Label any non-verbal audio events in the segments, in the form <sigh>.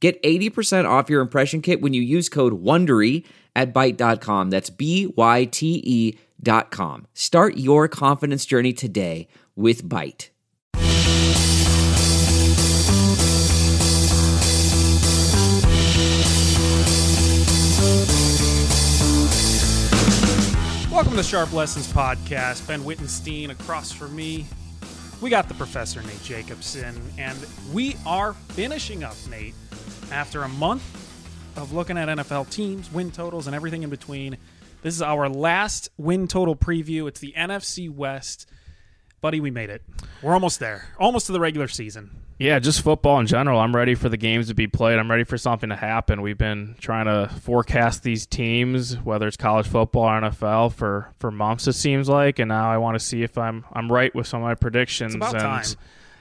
Get 80% off your impression kit when you use code WONDERY at Byte.com. That's B-Y-T-E dot com. Start your confidence journey today with Byte. Welcome to the Sharp Lessons Podcast. Ben Wittenstein across from me. We got the professor, Nate Jacobson, and we are finishing up, Nate, after a month of looking at NFL teams, win totals, and everything in between. This is our last win total preview. It's the NFC West. Buddy, we made it. We're almost there. Almost to the regular season. Yeah, just football in general. I'm ready for the games to be played. I'm ready for something to happen. We've been trying to forecast these teams, whether it's college football or NFL, for for months. It seems like, and now I want to see if I'm I'm right with some of my predictions. It's about and time.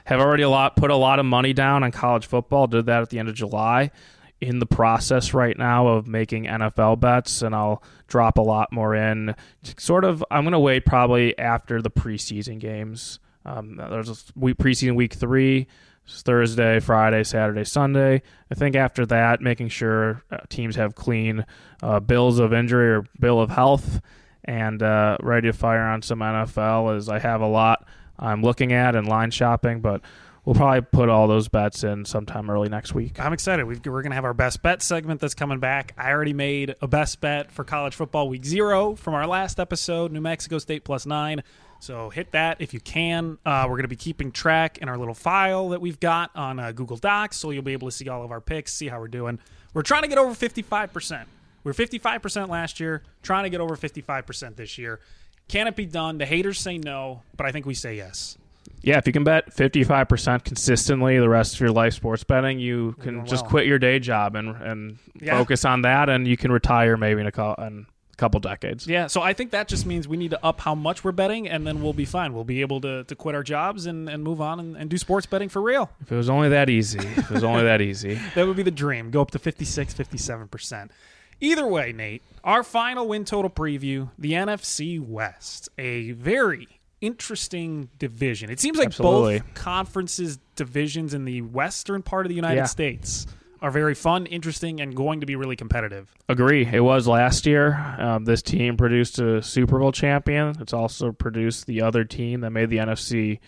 Have already a lot put a lot of money down on college football. Did that at the end of July. In the process right now of making NFL bets, and I'll drop a lot more in. Sort of, I'm going to wait probably after the preseason games. Um, there's a week preseason week three. Thursday, Friday, Saturday, Sunday. I think after that, making sure uh, teams have clean uh, bills of injury or bill of health and uh, ready to fire on some NFL as I have a lot I'm looking at and line shopping, but we'll probably put all those bets in sometime early next week. I'm excited. We've, we're going to have our best bet segment that's coming back. I already made a best bet for college football week zero from our last episode, New Mexico State plus nine. So hit that if you can. Uh, we're going to be keeping track in our little file that we've got on uh, Google Docs, so you'll be able to see all of our picks, see how we're doing. We're trying to get over 55%. We were 55% last year, trying to get over 55% this year. Can it be done? The haters say no, but I think we say yes. Yeah, if you can bet 55% consistently the rest of your life sports betting, you can just well. quit your day job and, and Yeah. focus on that, and you can retire maybe in a, co- in a couple decades. Yeah, so I think that just means we need to up how much we're betting, and then we'll be fine. We'll be able to, to quit our jobs and, and move on and, and do sports betting for real. If it was only that easy, if it was only that easy. <laughs> That would be the dream. Go up to 56, 57%. Either way, Nate, our final win total preview the NFC West, a very interesting division. It seems like Absolutely. both conferences' divisions in the western part of the United Yeah. States are very fun, interesting, and going to be really competitive. Agree. It was last year. Um, this team produced a Super Bowl champion. It's also produced the other team that made the NFC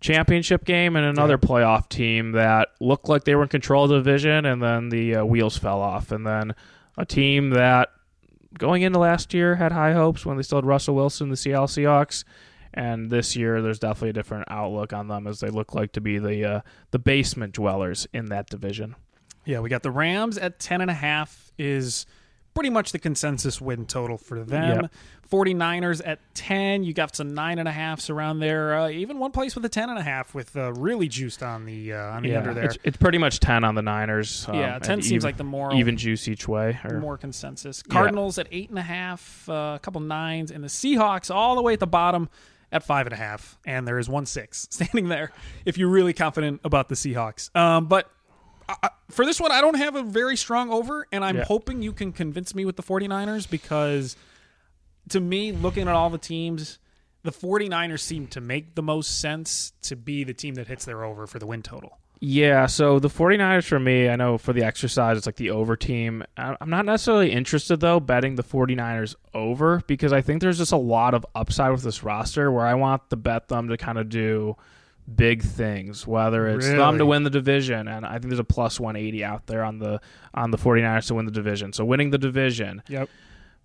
championship game and another playoff team that looked like they were in control of the division, and then the uh, wheels fell off. And then a team that going into last year had high hopes when they still had Russell Wilson, the Seattle Seahawks. And this year, there's definitely a different outlook on them as they look like to be the uh, the basement dwellers in that division. Yeah, we got the Rams at 10.5 is pretty much the consensus win total for them. Yep. 49ers at 10. You got some nine and a halfs around there. Uh, even one place with a 10.5 with uh, really juiced on the, uh, on the under there. It's, it's pretty much ten on the Niners. um, Yeah, 10 seems even- like the more- even juice each way. Or, more consensus. Cardinals at 8.5, uh, a couple nines, and the Seahawks all the way at the bottom at 5.5. And there is one six <laughs> standing there if you're really confident about the Seahawks. Um, but I, for this one, I don't have a very strong over, and I'm Yeah. hoping you can convince me with the 49ers because to me, looking at all the teams, the 49ers seem to make the most sense to be the team that hits their over for the win total. yeah, so the 49ers for me, I know for the exercise, it's like the over team. I'm not necessarily interested, though, betting the 49ers over because I think there's just a lot of upside with this roster where I want to bet them to kind of do big things, whether it's them to win the division, and I think there's a plus 180 out there on the on the 49ers to win the division. So winning the division, Yep.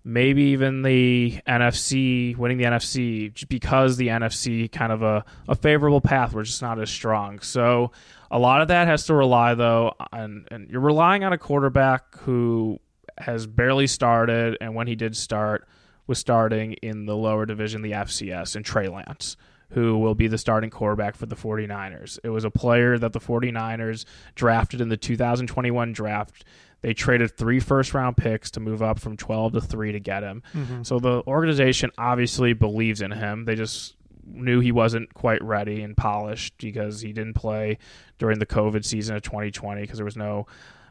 maybe even the NFC, winning the NFC, because the NFC kind of a, a favorable path. We're just not as strong. So a lot of that has to rely, though, on, and you're relying on a quarterback who has barely started, and when he did start, was starting in the lower division, the FCS, and Trey Lance. Who will be the starting quarterback for the 49ers. It was a player that the 49ers drafted in the 2021 draft. They traded three first round picks to move up from 12 to 3 to get him. Mm-hmm. So the organization obviously believes in him. They just knew he wasn't quite ready and polished because he didn't play during the COVID season of 2020 because there was no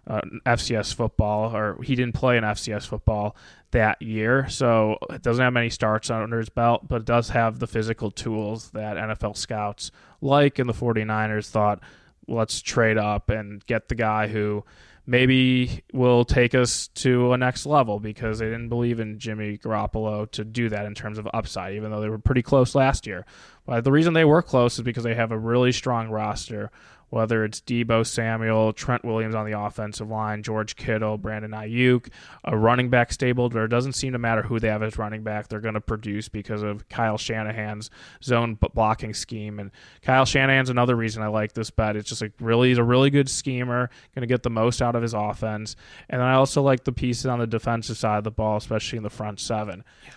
uh, FCS football, or he didn't play in FCS football that year. So it doesn't have many starts under his belt, but it does have the physical tools that NFL scouts like. And the 49ers thought, let's trade up and get the guy who maybe will take us to a next level because they didn't believe in Jimmy Garoppolo to do that in terms of upside, even though they were pretty close last year. But the reason they were close is because they have a really strong roster whether it's Deebo Samuel, Trent Williams on the offensive line, George Kittle, Brandon Aiyuk, a running back stable, but it doesn't seem to matter who they have as running back. They're going to produce because of Kyle Shanahan's zone blocking scheme. And Kyle Shanahan's another reason I like this bet. It's just like really, he's a really good schemer, going to get the most out of his offense. And then I also like the pieces on the defensive side of the ball, especially in the front seven. Yeah,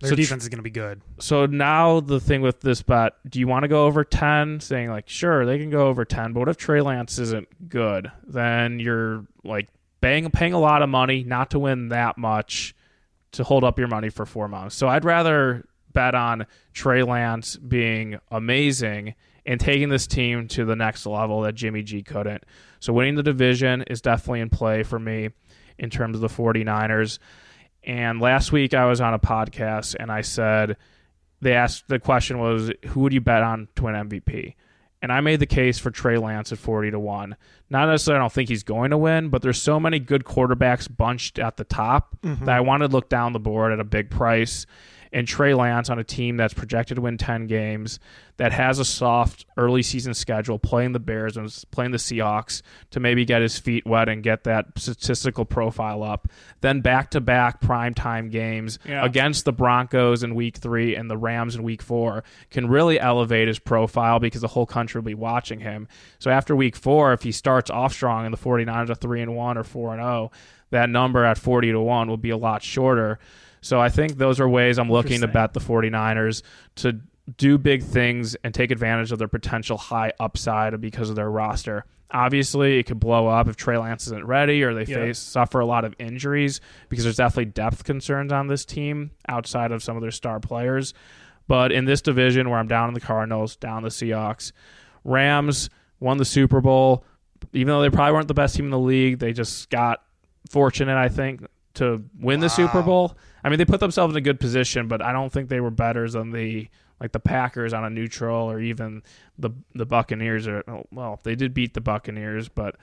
their So tr- defense is going to be good. So now the thing with this bet, do you want to go over 10? Saying like, sure, they can go over 10, but what if Trey Lance isn't good? Then you're like paying, paying a lot of money not to win that much to hold up your money for four months. So I'd rather bet on Trey Lance being amazing and taking this team to the next level that Jimmy G couldn't. So winning the division is definitely in play for me in terms of the 49ers. And last week I was on a podcast and I said they asked the question was who would you bet on to win MVP? And I made the case for Trey Lance at 40 to 1. Not necessarily I don't think he's going to win, but there's so many good quarterbacks bunched at the top mm-hmm. that I wanted to look down the board at a big price and Trey Lance on a team that's projected to win 10 games, that has a soft early season schedule, playing the Bears and playing the Seahawks to maybe get his feet wet and get that statistical profile up. Then back to back primetime games Yeah. against the Broncos in week three and the Rams in week four can really elevate his profile because the whole country will be watching him. So after week four, if he starts off strong and the 49ers are 3 and 1 or 4 and 0, that number at 40 to 1 will be a lot shorter. So I think those are ways I'm looking to bet the 49ers to do big things and take advantage of their potential high upside because of their roster. Obviously, it could blow up if Trey Lance isn't ready or they Yeah. face suffer a lot of injuries because there's definitely depth concerns on this team outside of some of their star players. But in this division where I'm down in the Cardinals, down the Seahawks, Rams won the Super Bowl. Even though they probably weren't the best team in the league, they just got fortunate, I think, to win the Super Bowl. I mean, they put themselves in a good position, but I don't think they were better than the like the Packers on a neutral or even the the Buccaneers. Or oh, well, they did beat the Buccaneers, but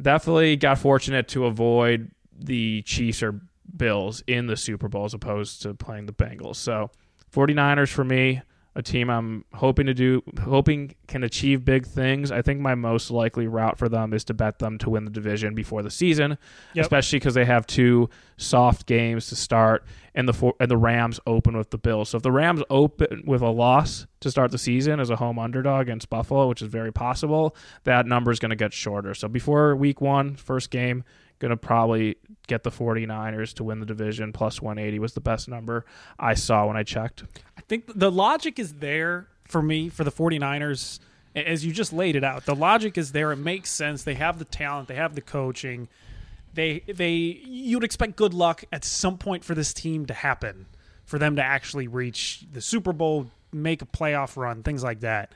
definitely got fortunate to avoid the Chiefs or Bills in the Super Bowl as opposed to playing the Bengals. So 49ers for me, a team I'm hoping to do hoping can achieve big things. I think my most likely route for them is to bet them to win the division before the season, Yep. especially because they have two soft games to start and the four, and the Rams open with the Bills. So if the Rams open with a loss to start the season as a home underdog against Buffalo, which is very possible, that number is going to get shorter. So before week One, first game, going to probably get the 49ers to win the division plus 180 was the best number I saw when I checked. I think the logic is there for me for the 49ers as you just laid it out. The logic is there. It makes sense. They have the talent, they have the coaching. They they you'd expect good luck at some point for this team to happen. For them to actually reach the Super Bowl, make a playoff run, things like that.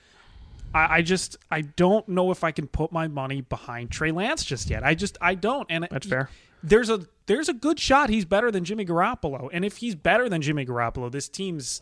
I, I just I don't know if I can put my money behind Trey Lance just yet. I just I don't. And That's fair. there's a there's a good shot he's better than Jimmy Garoppolo. And if he's better than Jimmy Garoppolo, this team's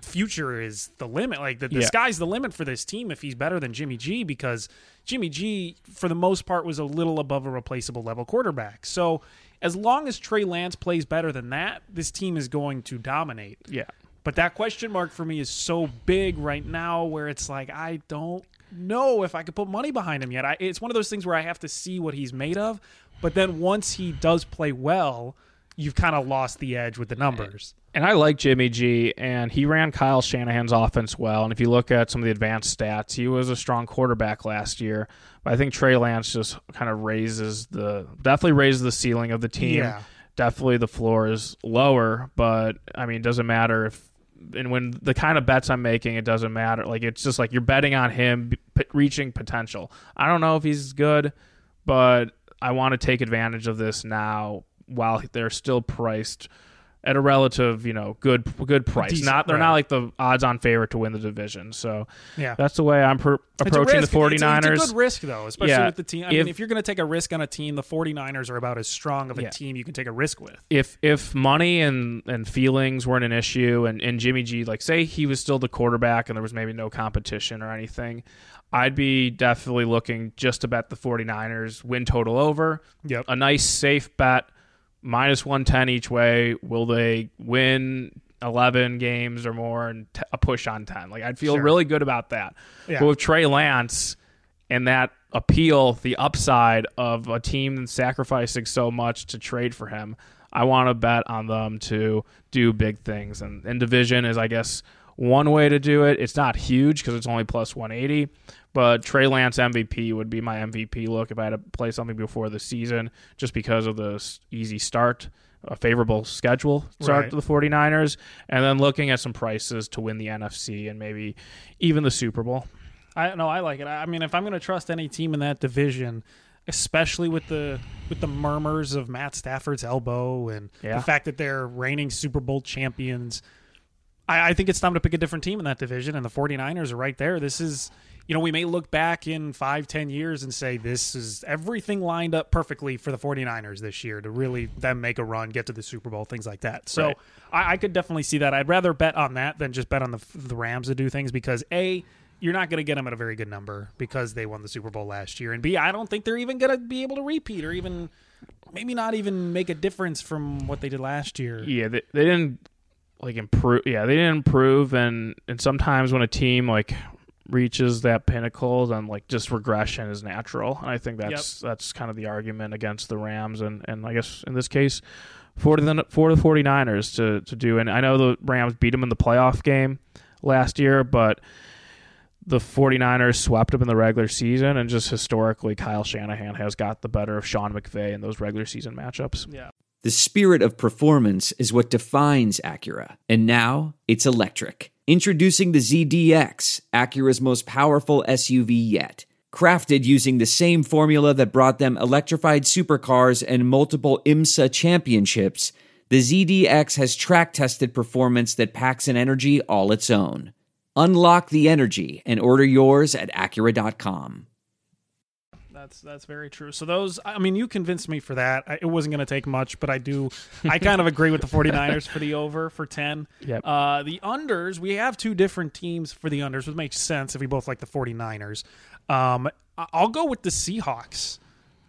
future is the limit. Like the, the Yeah. sky's the limit for this team if he's better than Jimmy G because Jimmy G for the most part was a little above a replaceable level quarterback. So as long as Trey Lance plays better than that, this team is going to dominate. Yeah. But that question mark for me is so big right now where it's like I don't know if I could put money behind him yet. I, it's one of those things where I have to see what he's made of. But then once he does play well, you've kind of lost the edge with the numbers. And I like Jimmy G, and he ran Kyle Shanahan's offense well. And if you look at some of the advanced stats, he was a strong quarterback last year. But I think Trey Lance just kind of raises the definitely raises the ceiling of the team. Yeah. Definitely the floor is lower, but I mean, it doesn't matter if and when the kind of bets I'm making, it doesn't matter. Like it's just like you're betting on him p- reaching potential. I don't know if he's good, but I want to take advantage of this now while they're still priced at a relative, you know, good good price. Decent, not they're right. not like the odds-on favorite to win the division. So Yeah. that's the way I'm per- It's a approaching the risk. It's a- 49ers. It's a, good risk, though, especially Yeah. with the team. I If- mean, if you're going to take a risk on a team, the 49ers are about as strong of a Yeah. team you can take a risk with. if if money and and feelings weren't an issue and, and Jimmy G like say he was still the quarterback and there was maybe no competition or anything, I'd be definitely looking just to bet the 49ers win total over. Yep. A nice safe bet minus 110 each way. Will they win 11 games or more and t- a push on 10? Like I'd feel Sure. really good about that. Yeah. But with Trey Lance and that appeal, the upside of a team sacrificing so much to trade for him, I want to bet on them to do big things. And, and division is, I guess, one way to do it. It's not huge because it's only plus 180, but Trey Lance MVP would be my MVP look if I had to play something before the season just because of the easy start. A favorable schedule start Right. to the 49ers, and then looking at some prices to win the NFC and maybe even the Super Bowl. I no, I like it. I I mean, if I'm going to trust any team in that division, especially with the with the murmurs of Matt Stafford's elbow and Yeah. the fact that they're reigning Super Bowl champions, I, I think it's time to pick a different team in that division. And the 49ers are right there. This is, you know, we may look back in five, ten years and say this is everything lined up perfectly for the 49ers this year to really them make a run, get to the Super Bowl, things like that. So Right. I, I could definitely see that. I'd rather bet on that than just bet on the the Rams to do things because a you're not going to get them at a very good number because they won the Super Bowl last year, and b I don't think they're even going to be able to repeat or even maybe not even make a difference from what they did last year. Yeah, they, they didn't like improve. Yeah, they didn't improve, and and sometimes when a team like reaches that pinnacle, then like just regression is natural, and I think that's that's kind of the argument against the Rams, and and I guess in this case. For the for the 49ers to to do and I know the Rams beat them in the playoff game last year but the 49ers swept them in the regular season and just historically Kyle Shanahan has got the better of Sean McVay in those regular season matchups. Yeah. The spirit of performance is what defines Acura. And now it's electric. Introducing the ZDX, Acura's most powerful SUV yet. Crafted using the same formula that brought them electrified supercars and multiple IMSA championships, the ZDX has track tested performance that packs an energy all its own. Unlock the energy and order yours at Acura.com. That's that's very true. So those I mean you convinced me for that. I, it wasn't going to take much, but I do I kind of agree with the 49ers for the over for 10. Yep. Uh the unders, we have two different teams for the unders, which makes sense if we both like the 49ers. Um I'll go with the Seahawks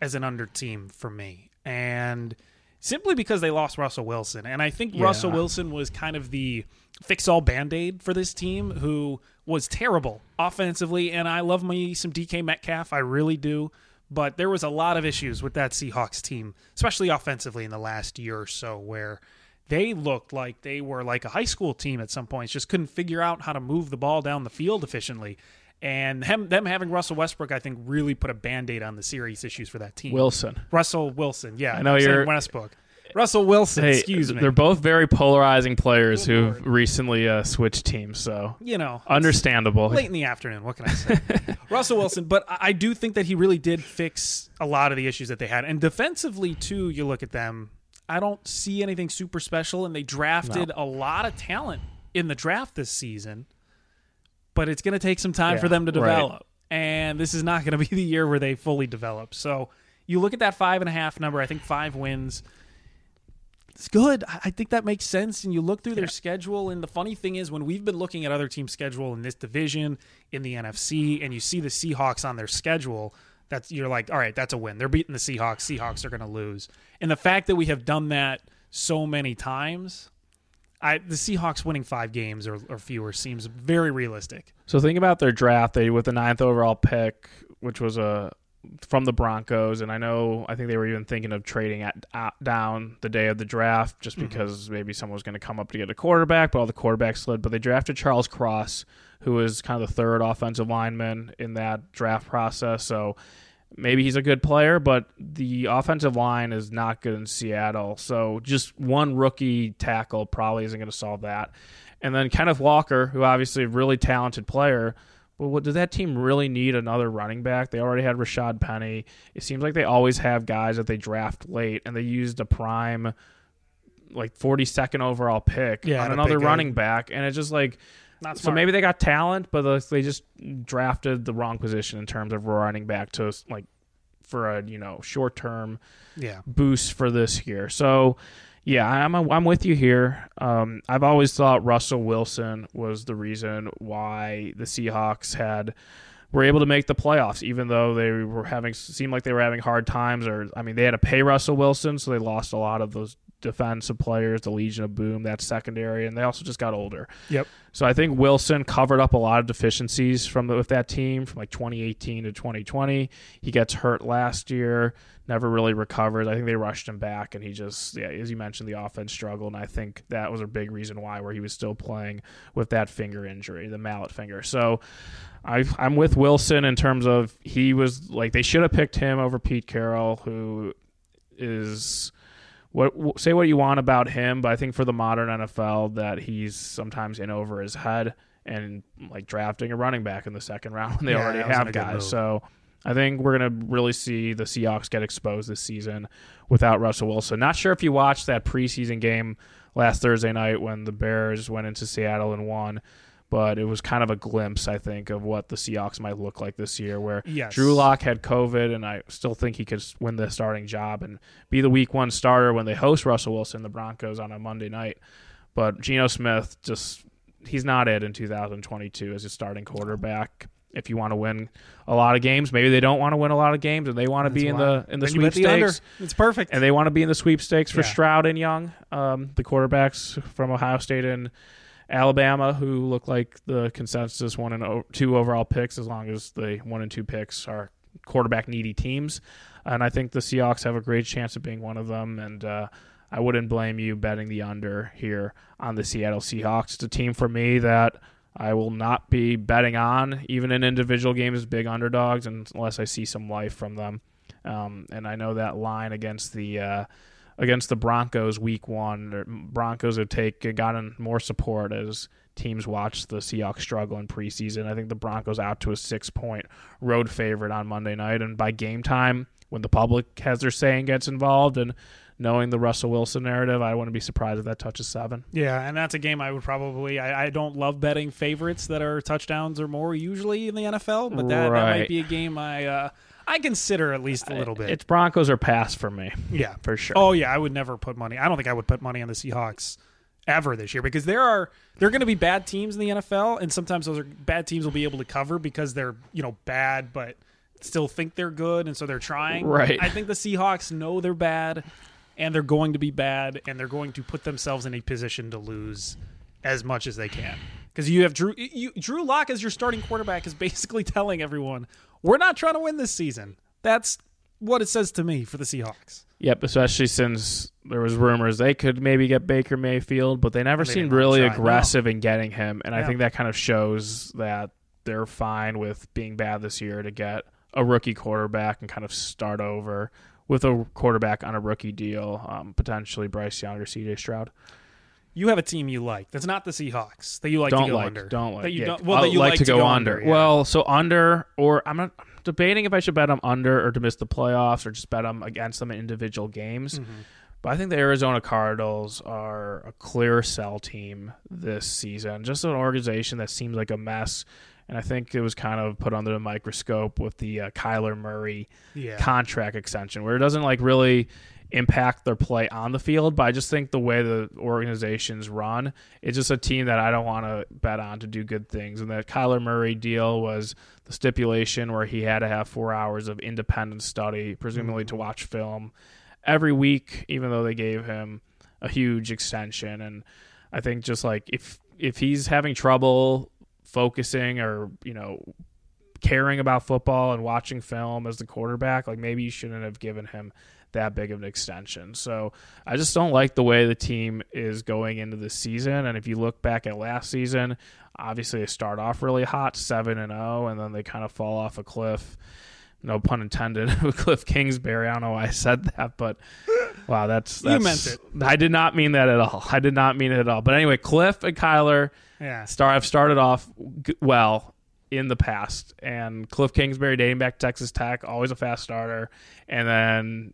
as an under team for me. And simply because they lost Russell Wilson. And I think Yeah. Russell Wilson was kind of the fix all band aid for this team who was terrible offensively. And I love me some DK Metcalf. I really do. But there was a lot of issues with that Seahawks team, especially offensively in the last year or so, where they looked like they were like a high school team at some points, just couldn't figure out how to move the ball down the field efficiently. And them, them having Russell Westbrook, I think, really put a band aid on the serious issues for that team. Wilson. Russell Wilson, yeah. I know you're- Westbrook. Russell Wilson, Hey, excuse me. They're both very polarizing players who've recently uh, switched teams, so you know, understandable. late in the afternoon. What can I say? <laughs> Russell Wilson, but I do think that he really did fix a lot of the issues that they had, and defensively too. You look at them. I don't see anything super special, and they drafted a lot of talent in the draft this season. But it's going to take some time Yeah, for them to right. develop, and this is not going to be the year where they fully develop. So you look at that five and a half number. I think five wins. It's good. I think that makes sense. And you look through their schedule, and the funny thing is, when we've been looking at other teams' schedule in this division, in the NFC, and you see the Seahawks on their schedule, that's you're like, all right, that's a win. They're beating the Seahawks. Seahawks are going to lose. And the fact that we have done that so many times, I the Seahawks winning five games or, or fewer seems very realistic. So think about their draft. They with the ninth overall pick, which was a from the Broncos, and I know I think they were even thinking of trading at, at down the day of the draft just mm-hmm. because maybe someone was going to come up to get a quarterback, but all the quarterbacks slid. But they drafted Charles Cross, who was kind of the third offensive lineman in that draft process. So maybe he's a good player, but the offensive line is not good in Seattle. So just one rookie tackle probably isn't going to solve that. And then Kenneth Walker, who obviously a really talented player, but what, does that team really need another running back? They already had Rashad Penny. It seems like they always have guys that they draft late, and they used a prime, like 42nd overall pick Yeah, on another big guy. running back. And it's just like, Not so maybe they got talent, but they just drafted the wrong position in terms of running back to like for a you know short term yeah. boost for this year. So, yeah, I'm I'm with you here. Um, I've always thought Russell Wilson was the reason why the Seahawks had were able to make the playoffs, even though they were having seemed like they were having hard times. Or I mean, they had to pay Russell Wilson, so they lost a lot of those defensive players, the Legion of Boom, that secondary, and they also just got older. Yep. So I think Wilson covered up a lot of deficiencies from the, with that team from like 2018 to 2020. He gets hurt last year, never really recovers. I think they rushed him back, and he just, yeah, as you mentioned, the offense struggled, and I think that was a big reason why, where he was still playing with that finger injury, the mallet finger. So I, I'm with Wilson in terms of he was like they should have picked him over Pete Carroll, who is what say what you want about him, but I think for the modern NFL that he's sometimes in over his head and like drafting a running back in the second round when they Yeah, already have guys. So I think we're gonna really see the Seahawks get exposed this season without Russell Wilson. Not sure if you watched that preseason game last Thursday night when the Bears went into Seattle and won. But it was kind of a glimpse, I think, of what the Seahawks might look like this year, where Yes. Drew Lock had COVID, and I still think he could win the starting job and be the Week One starter when they host Russell Wilson, the Broncos, on a Monday night. But Geno Smith just—he's not it in 2022 as a starting quarterback. If you want to win a lot of games, maybe they don't want to win a lot of games, and they want to be in the in the Then you the sweepstakes, It's perfect. and they want to be in the sweepstakes for Yeah. Stroud and Young, um, the quarterbacks from Ohio State and Alabama, who look like the consensus one and two overall picks, as long as the one and two picks are quarterback needy teams. And I think the Seahawks have a great chance of being one of them. And uh, I wouldn't blame you betting the under here on the Seattle Seahawks. It's a team for me that I will not be betting on, even in individual games, big underdogs, unless I see some life from them. Um, and I know that line against the uh, against the Broncos week one, Broncos have take gotten more support as teams watch the Seahawks struggle in preseason. I think the Broncos out to a six point road favorite on Monday night, and by game time, when the public has their say and gets involved, and knowing the Russell Wilson narrative, I wouldn't be surprised if that touches seven. Yeah, and that's a game I would probably. I, I don't love betting favorites that are touchdowns or more usually in the NFL, but that, that might be a game I uh, I consider at least a little bit. It's Broncos or pass for me yeah, for sure. Oh yeah, I would never put money. I don't think I would put money on the Seahawks ever this year because there are there are going to be bad teams in the NFL, and sometimes those are bad teams will be able to cover because they're you know bad, but still think they're good, and so they're trying. Right. I think the Seahawks know they're bad, and they're going to be bad, and they're going to put themselves in a position to lose as much as they can. Because you have Drew you, Drew Lock as your starting quarterback is basically <laughs> telling everyone we're not trying to win this season. That's what it says to me for the Seahawks. Yep, especially since there was rumors they could maybe get Baker Mayfield, but they never They seemed really try, no. aggressive in getting him, and I think that kind of shows that they're fine with being bad this year to get a rookie quarterback and kind of start over with a quarterback on a rookie deal, um, potentially Bryce Young or CJ Stroud. You have a team you like. That's not the Seahawks that you like don't to go like, under. don't like. That you yeah, don't, well, that you like, to, go, under. yeah. Well, so under or I'm not I'm debating if I should bet them under or to miss the playoffs or just bet them against them in individual games. Mm-hmm. But I think the Arizona Cardinals are a clear sell team this season. Just an organization that seems like a mess. And I think it was kind of put under the microscope with the uh, Kyler Murray yeah. contract extension, where it doesn't like really impact their play on the field. But I just think the way the organizations run, it's just a team that I don't want to bet on to do good things. And that Kyler Murray deal was the stipulation where he had to have four hours of independent study, presumably to mm-hmm. watch film every week, even though they gave him a huge extension. And I think just like if if he's having trouble focusing or you know caring about football and watching film as the quarterback, like maybe you shouldn't have given him that big of an extension. So I just don't like the way the team is going into the season. And if you look back at last season, obviously they start off really hot, seven and zero, and then they kind of fall off a cliff. no pun intended, <laughs> Cliff Kingsbury. I don't know why I said that, but wow, that's, that's You meant it. I did not mean that at all. I did not mean it at all. But anyway, Cliff and Kyler Yeah. start have started off well in the past, and Cliff Kingsbury dating back to Texas Tech, always a fast starter, and then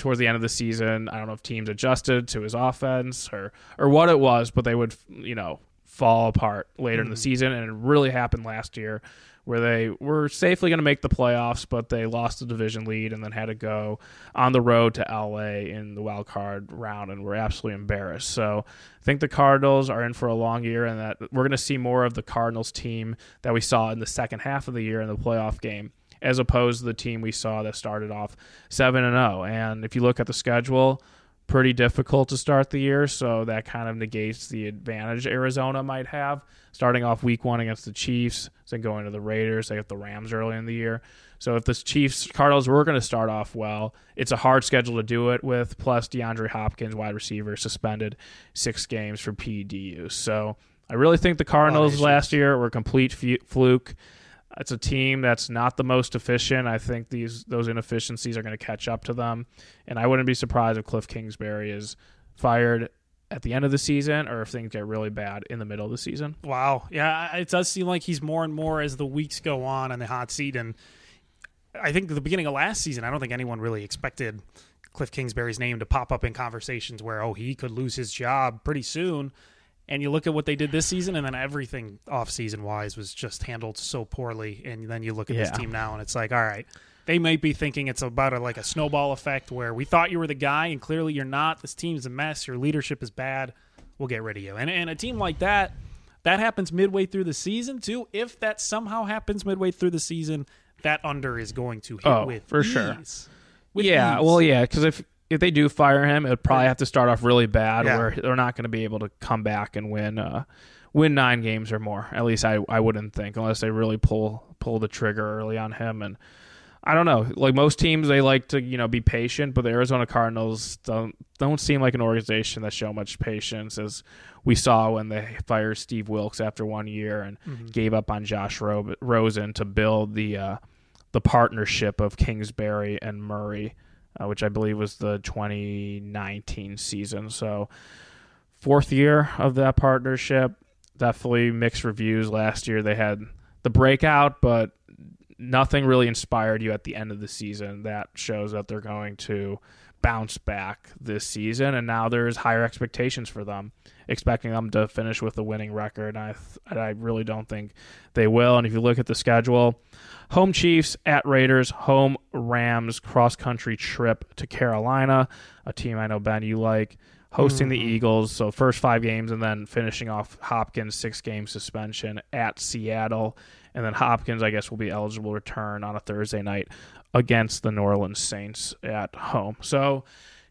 towards the end of the season, I don't know if teams adjusted to his offense or or what it was, but they would you know fall apart later in the mm-hmm. season, and it really happened last year. Where they were safely going to make the playoffs, but they lost the division lead and then had to go on the road to LA in the wild card round and were absolutely embarrassed. So I think the Cardinals are in for a long year, and that we're going to see more of the Cardinals team that we saw in the second half of the year in the playoff game, as opposed to the team we saw that started off seven and zero. And if you look at the schedule, pretty difficult to start the year, so that kind of negates the advantage Arizona might have. Starting off week one against the Chiefs, then going to the Raiders, they have the Rams early in the year. So if the Chiefs Cardinals were going to start off well, it's a hard schedule to do it with. Plus DeAndre Hopkins, wide receiver, suspended six games for PED use. So I really think the Cardinals last year were a complete f- fluke. It's a team that's not the most efficient. I think these those inefficiencies are going to catch up to them, and I wouldn't be surprised if Cliff Kingsbury is fired at the end of the season or if things get really bad in the middle of the season. Wow. Yeah, it does seem like he's more and more as the weeks go on in the hot seat. And I think the beginning of last season, I don't think anyone really expected Cliff Kingsbury's name to pop up in conversations where, oh, he could lose his job pretty soon. And you look at what they did this season, and then everything off season wise was just handled so poorly. And then you look at this team now, and it's like, all right, they might be thinking it's about a, like a snowball effect where we thought you were the guy, and clearly you're not. This team's a mess. Your leadership is bad. We'll get rid of you. And and a team like that, that happens midway through the season too. If that somehow happens midway through the season, that under is going to hit Oh, with for sure. With yeah, ease. well, yeah, because if if they do fire him, it would probably have to start off really bad, Yeah. where they're not going to be able to come back and win uh, win nine games or more. At least I I wouldn't think, unless they really pull pull the trigger early on him. And I don't know, like most teams, they like to you know be patient, but the Arizona Cardinals don't don't seem like an organization that show much patience, as we saw when they fired Steve Wilks after one year and Mm-hmm. gave up on Josh Ro- Rosen to build the uh, the partnership of Kingsbury and Murray, uh, which I believe was the 2019 season. So, fourth year of that partnership. Definitely mixed reviews. Last year they had the breakout, but nothing really inspired you at the end of the season. That shows that they're going to bounce back this season, and now there's higher expectations for them, expecting them to finish with a winning record. And I, th- and I really don't think they will. And if you look at the schedule, home Chiefs at Raiders, home Rams, cross country trip to Carolina, a team I know Ben you like. Hosting the mm-hmm. Eagles, so first five games, and then finishing off Hopkins' six game suspension at Seattle. And then Hopkins, I guess, will be eligible to return on a Thursday night against the New Orleans Saints at home. So,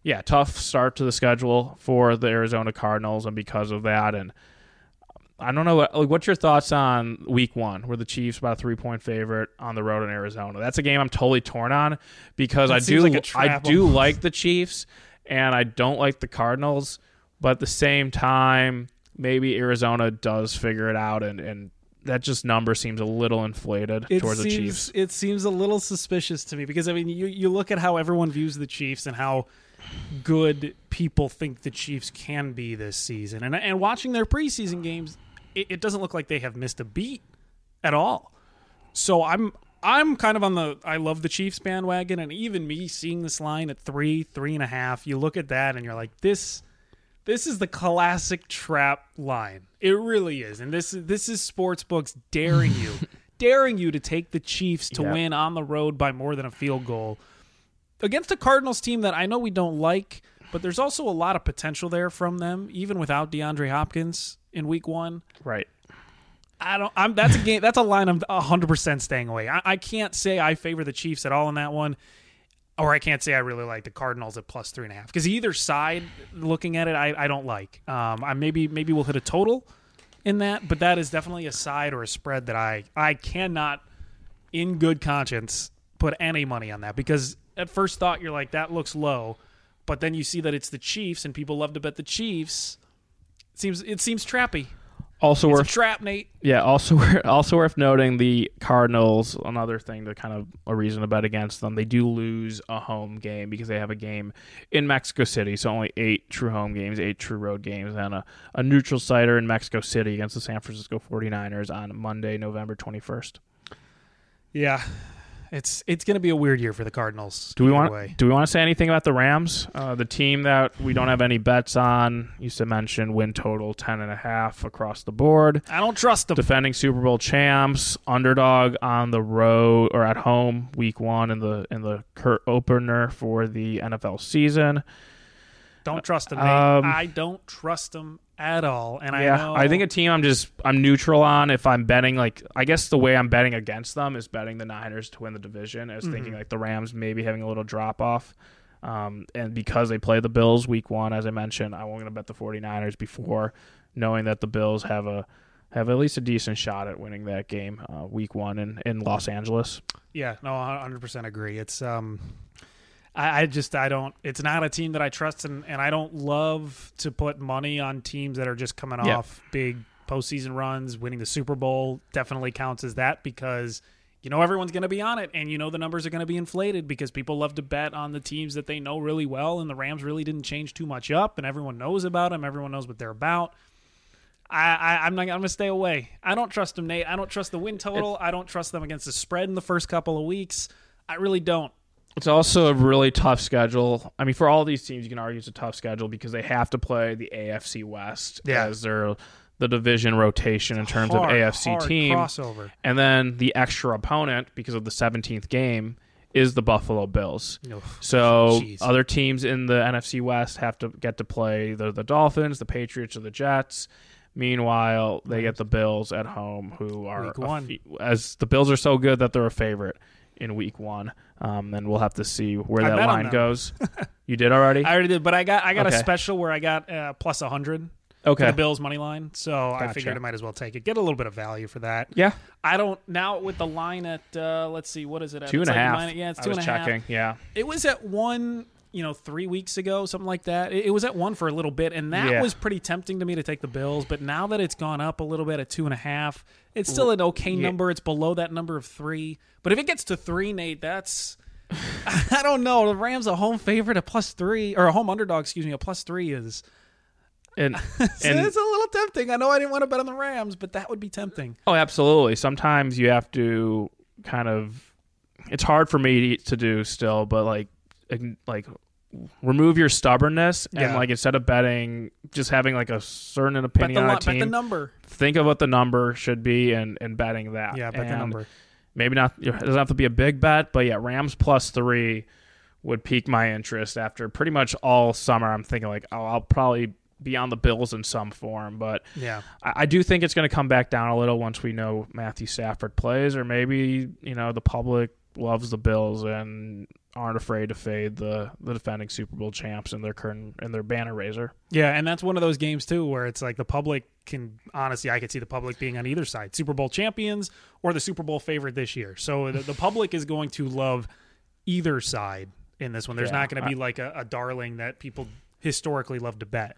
yeah, tough start to the schedule for the Arizona Cardinals, and because of that, and um, I don't know what, like, what's your thoughts on Week One, where the Chiefs about a three point favorite on the road in Arizona. That's a game I'm totally torn on because That I do like I do like the Chiefs and I don't like the Cardinals, but at the same time, maybe Arizona does figure it out, and and that just number seems a little inflated It towards the Chiefs. it seems a little suspicious to me because I mean you you look at how everyone views the Chiefs and how good people think the Chiefs can be this season, and and watching their preseason games, it, it doesn't look like they have missed a beat at all. So I'm I'm kind of on the I love the Chiefs bandwagon, and even me seeing this line at three three and a half, you look at that and you're like this. This is the classic trap line. It really is, and this this is sportsbooks daring you, <laughs> daring you to take the Chiefs to Yeah. win on the road by more than a field goal against a Cardinals team that I know we don't like, but there's also a lot of potential there from them, even without DeAndre Hopkins in Week One. Right. I don't. I'm. That's a game. That's a line. I'm 100 percent staying away. I, I can't say I favor the Chiefs at all in that one, or I can't say I really like the Cardinals at plus three and a half because either side, looking at it, I, I don't like. Um, I maybe maybe we'll hit a total in that, but that is definitely a side or a spread that I I cannot, in good conscience, put any money on that because at first thought you're like that looks low, but then you see that it's the Chiefs and people love to bet the Chiefs. It seems it seems trappy. Also It's a worth trap, Nate. Yeah, also <laughs> also worth noting the Cardinals. Another thing to kind of a reason to bet against them. They do lose a home game because they have a game in Mexico City. So only eight true home games, eight true road games, and a, a neutral sighter in Mexico City against the San Francisco 49ers on Monday, November 21st. Yeah, it's it's going to be a weird year for the Cardinals. Do we want way. do we want to say anything about the Rams? Uh, the team that we don't have any bets on. Used to mention win total ten and a half across the board. I don't trust them. defending Super Bowl champs, underdog on the road or at home, week one in the in the cur- opener for the NFL season. Don't trust them. Um, I don't trust them at all. And yeah, I know I think a team I'm just I'm neutral on. If I'm betting, like I guess the way I'm betting against them is betting the Niners to win the division. I was thinking like the Rams maybe having a little drop off. Um, and because they play the Bills week one, as I mentioned, I'm going to bet the 49ers before knowing that the Bills have a have at least a decent shot at winning that game uh, week one in, in Los Angeles. Yeah, no, 100% agree. It's um I, I just I don't it's not a team that I trust and, and I don't love to put money on teams that are just coming Yeah. off big postseason runs, winning the Super Bowl definitely counts as that because you know everyone's going to be on it and you know the numbers are going to be inflated because people love to bet on the teams that they know really well and the Rams really didn't change too much up and everyone knows about them, everyone knows what they're about. I, I, I'm not. I'm gonna stay away. I don't trust them, Nate. I don't trust the win total. I don't trust them against the spread in the first couple of weeks. I really don't. It's also a really tough schedule. I mean, for all these teams, you can argue it's a tough schedule because they have to play the AFC West Yeah. as their the division rotation in terms Hard, of AFC team. crossover. And then the extra opponent, because of the 17th game, is the Buffalo Bills. Ugh. So Jeez. other teams in the NFC West have to get to play the, the Dolphins, the Patriots, or the Jets. Meanwhile, they get the Bills at home, who are Week one. fe- as the Bills are so good that they're a favorite in Week One. Um, and we'll have to see where I that line goes. <laughs> you did already? I already did, but I got I got a special where I got uh, plus hundred okay. the Bills money line. So I figured I might as well take it. Get a little bit of value for that. Yeah, I don't now with the line at uh, let's see what is it at? two and It's a like half. minus- yeah, it's I two was and a half. checking. Yeah, It was at one, you know, three weeks ago, something like that. It, it was at one for a little bit, and that Yeah. was pretty tempting to me to take the Bills. But now that it's gone up a little bit at two and a half, it's still an okay Yeah. number. It's below that number of three. But if it gets to three, Nate, that's <laughs> I don't know. The Rams a home favorite at plus three, or a home underdog, excuse me, a plus three is and <laughs> it's, and it's a little tempting. I know I didn't want to bet on the Rams, but that would be tempting. Oh, absolutely. Sometimes you have to kind of. It's hard for me to do still, but like, like remove your stubbornness and like instead of betting, just having like a certain Bet opinion the, on a bet the number. think of what the number should be and and betting that. Yeah, bet the number. Maybe not. It doesn't have to be a big bet, but yeah, Rams plus three would pique my interest after pretty much all summer. I'm thinking like, oh, I'll probably be on the Bills in some form, but Yeah. I, I do think it's going to come back down a little once we know Matthew Stafford plays, or maybe you know the public loves the Bills and aren't afraid to fade the, the defending Super Bowl champs in their current in their banner raiser. Yeah, and that's one of those games too where it's like the public can honestly I could see the public being on either side, Super Bowl champions or the Super Bowl favorite this year. So the, the public is going to love either side in this one. There's Yeah, not going to be like a, a darling that people historically love to bet.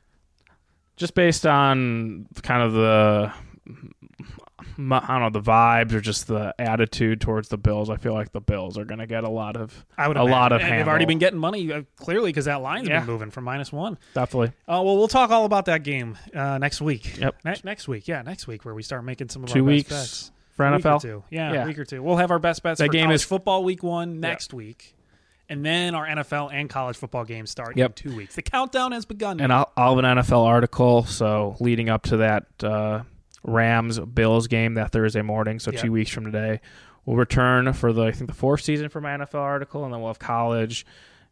Just based on kind of the I don't know the vibes or just the attitude towards the Bills, I feel like the Bills are going to get a lot of I would a lot of and they've already been getting money uh, clearly because that line's Yeah. been moving from minus one. definitely. Uh, well, we'll talk all about that game uh, next week. Yep. Ne- next week, yeah, next week where we start making some of Two our weeks best bets. for A week NFL. two. Yeah, Yeah. a week or two. We'll have our best bets That for game is- football week one next week. And then our NFL and college football games start Yep. in two weeks. The countdown has begun. And I'll, I'll have an NFL article. So leading up to that uh, Rams Bills game that Thursday morning, so Yeah. two weeks from today, we'll return for the I think the fourth season for my NFL article, and then we'll have college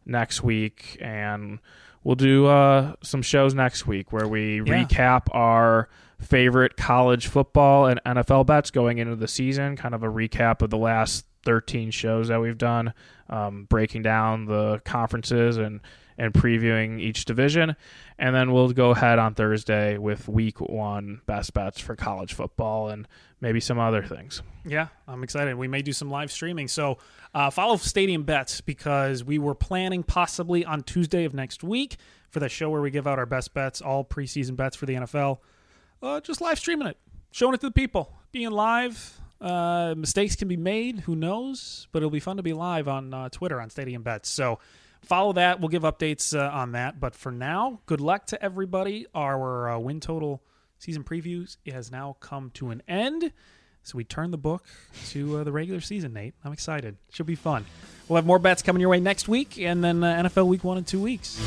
next week, and we'll do uh, some shows next week where we Yeah. recap our favorite college football and NFL bets going into the season. Kind of a recap of the last 13 shows that we've done, um, breaking down the conferences and and previewing each division. And then we'll go ahead on Thursday with week one best bets for college football and maybe some other things. Yeah, I'm excited. We may do some live streaming. So uh, follow Stadium Bets because we were planning possibly on Tuesday of next week for the show where we give out our best bets, all preseason bets for the NFL. uh, just live streaming it, showing it to the people, being live. Uh, mistakes can be made, who knows? But it'll be fun to be live on uh, Twitter on Stadium Bets. So follow that. We'll give updates uh, on that. But for now, good luck to everybody. Our uh, win total season previews has now come to an end. So we turn the book to uh, the regular season, Nate. I'm excited. Should be fun. We'll have more bets coming your way next week, and then uh, NFL Week One in two weeks.